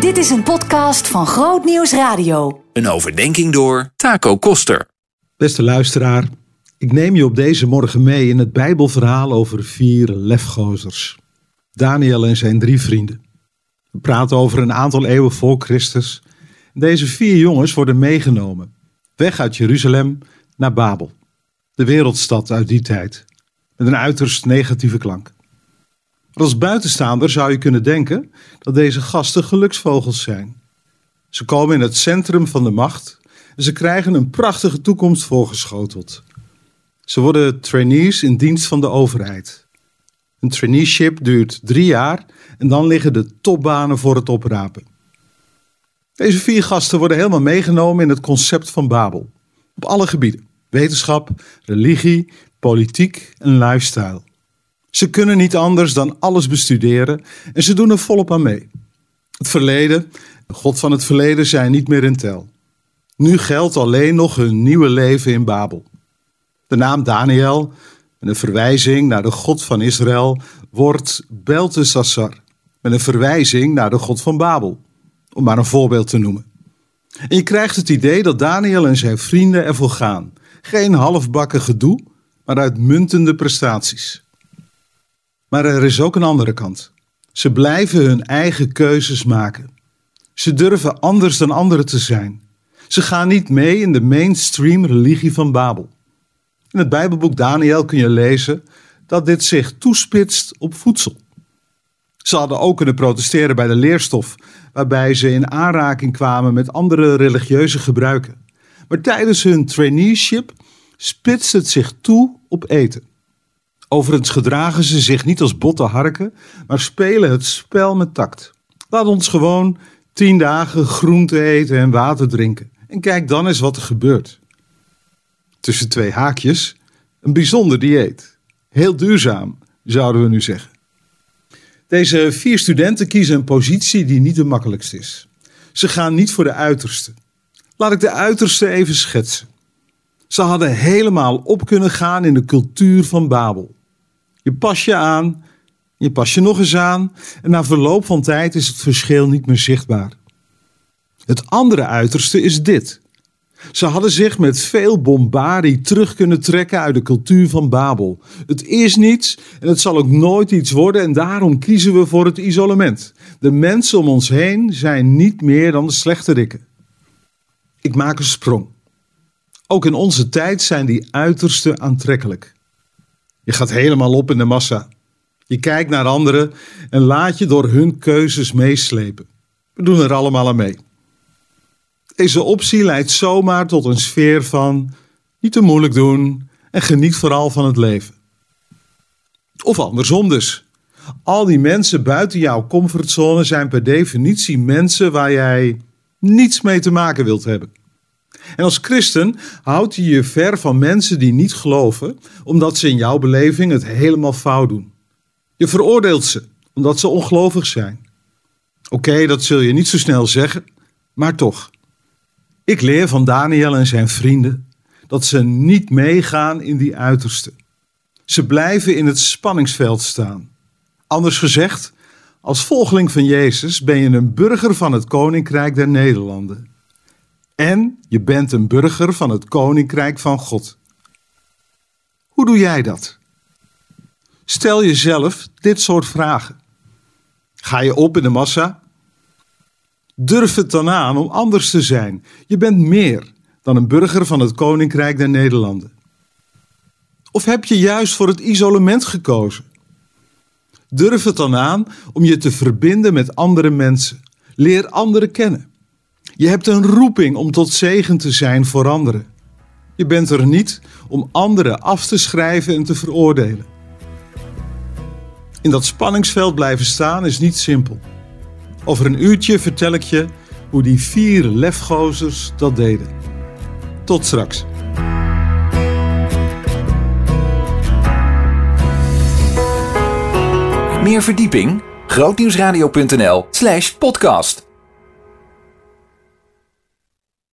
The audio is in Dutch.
Dit is een podcast van Groot Nieuws Radio. Een overdenking door Taco Koster. Beste luisteraar, ik neem je op deze morgen mee in het Bijbelverhaal over vier lefgozers. Daniel en zijn drie vrienden. We praten over een aantal eeuwen voor Christus. Deze vier jongens worden meegenomen, weg uit Jeruzalem naar Babel, de wereldstad uit die tijd, met een uiterst negatieve klank. Als buitenstaander zou je kunnen denken dat deze gasten geluksvogels zijn. Ze komen in het centrum van de macht en ze krijgen een prachtige toekomst voorgeschoteld. Ze worden trainees in dienst van de overheid. Een traineeship duurt drie jaar en dan liggen de topbanen voor het oprapen. Deze vier gasten worden helemaal meegenomen in het concept van Babel. Op alle gebieden: wetenschap, religie, politiek en lifestyle. Ze kunnen niet anders dan alles bestuderen en ze doen er volop aan mee. Het verleden, de God van het verleden, zijn niet meer in tel. Nu geldt alleen nog hun nieuwe leven in Babel. De naam Daniel, met een verwijzing naar de God van Israël, wordt Beltesassar, met een verwijzing naar de God van Babel, om maar een voorbeeld te noemen. En je krijgt het idee dat Daniel en zijn vrienden ervoor gaan. Geen halfbakken gedoe, maar uitmuntende prestaties. Maar er is ook een andere kant. Ze blijven hun eigen keuzes maken. Ze durven anders dan anderen te zijn. Ze gaan niet mee in de mainstream religie van Babel. In het Bijbelboek Daniel kun je lezen dat dit zich toespitst op voedsel. Ze hadden ook kunnen protesteren bij de leerstof, waarbij ze in aanraking kwamen met andere religieuze gebruiken. Maar tijdens hun traineeship spitst het zich toe op eten. Overigens gedragen ze zich niet als botte harken, maar spelen het spel met tact. Laat ons gewoon tien dagen groente eten en water drinken. En kijk dan eens wat er gebeurt. Tussen twee haakjes, een bijzonder dieet. Heel duurzaam, zouden we nu zeggen. Deze vier studenten kiezen een positie die niet de makkelijkste is. Ze gaan niet voor de uiterste. Laat ik de uiterste even schetsen. Ze hadden helemaal op kunnen gaan in de cultuur van Babel. Je pas je aan, je pas je nog eens aan en na verloop van tijd is het verschil niet meer zichtbaar. Het andere uiterste is dit. Ze hadden zich met veel bombardie terug kunnen trekken uit de cultuur van Babel. Het is niets en het zal ook nooit iets worden en daarom kiezen we voor het isolement. De mensen om ons heen zijn niet meer dan de slechterikken. Ik maak een sprong. Ook in onze tijd zijn die uitersten aantrekkelijk. Je gaat helemaal op in de massa. Je kijkt naar anderen en laat je door hun keuzes meeslepen. We doen er allemaal aan mee. Deze optie leidt zomaar tot een sfeer van niet te moeilijk doen en geniet vooral van het leven. Of andersom dus. Al die mensen buiten jouw comfortzone zijn per definitie mensen waar jij niets mee te maken wilt hebben. En als christen houd je je ver van mensen die niet geloven, omdat ze in jouw beleving het helemaal fout doen. Je veroordeelt ze, omdat ze ongelovig zijn. Oké, dat zul je niet zo snel zeggen, maar toch. Ik leer van Daniel en zijn vrienden dat ze niet meegaan in die uiterste. Ze blijven in het spanningsveld staan. Anders gezegd, als volgeling van Jezus ben je een burger van het Koninkrijk der Nederlanden. En je bent een burger van het Koninkrijk van God. Hoe doe jij dat? Stel jezelf dit soort vragen. Ga je op in de massa? Durf het dan aan om anders te zijn. Je bent meer dan een burger van het Koninkrijk der Nederlanden. Of heb je juist voor het isolement gekozen? Durf het dan aan om je te verbinden met andere mensen. Leer anderen kennen. Je hebt een roeping om tot zegen te zijn voor anderen. Je bent er niet om anderen af te schrijven en te veroordelen. In dat spanningsveld blijven staan is niet simpel. Over een uurtje vertel ik je hoe die vier lefgozers dat deden. Tot straks. Meer verdieping? grootnieuwsradio.nl slash podcast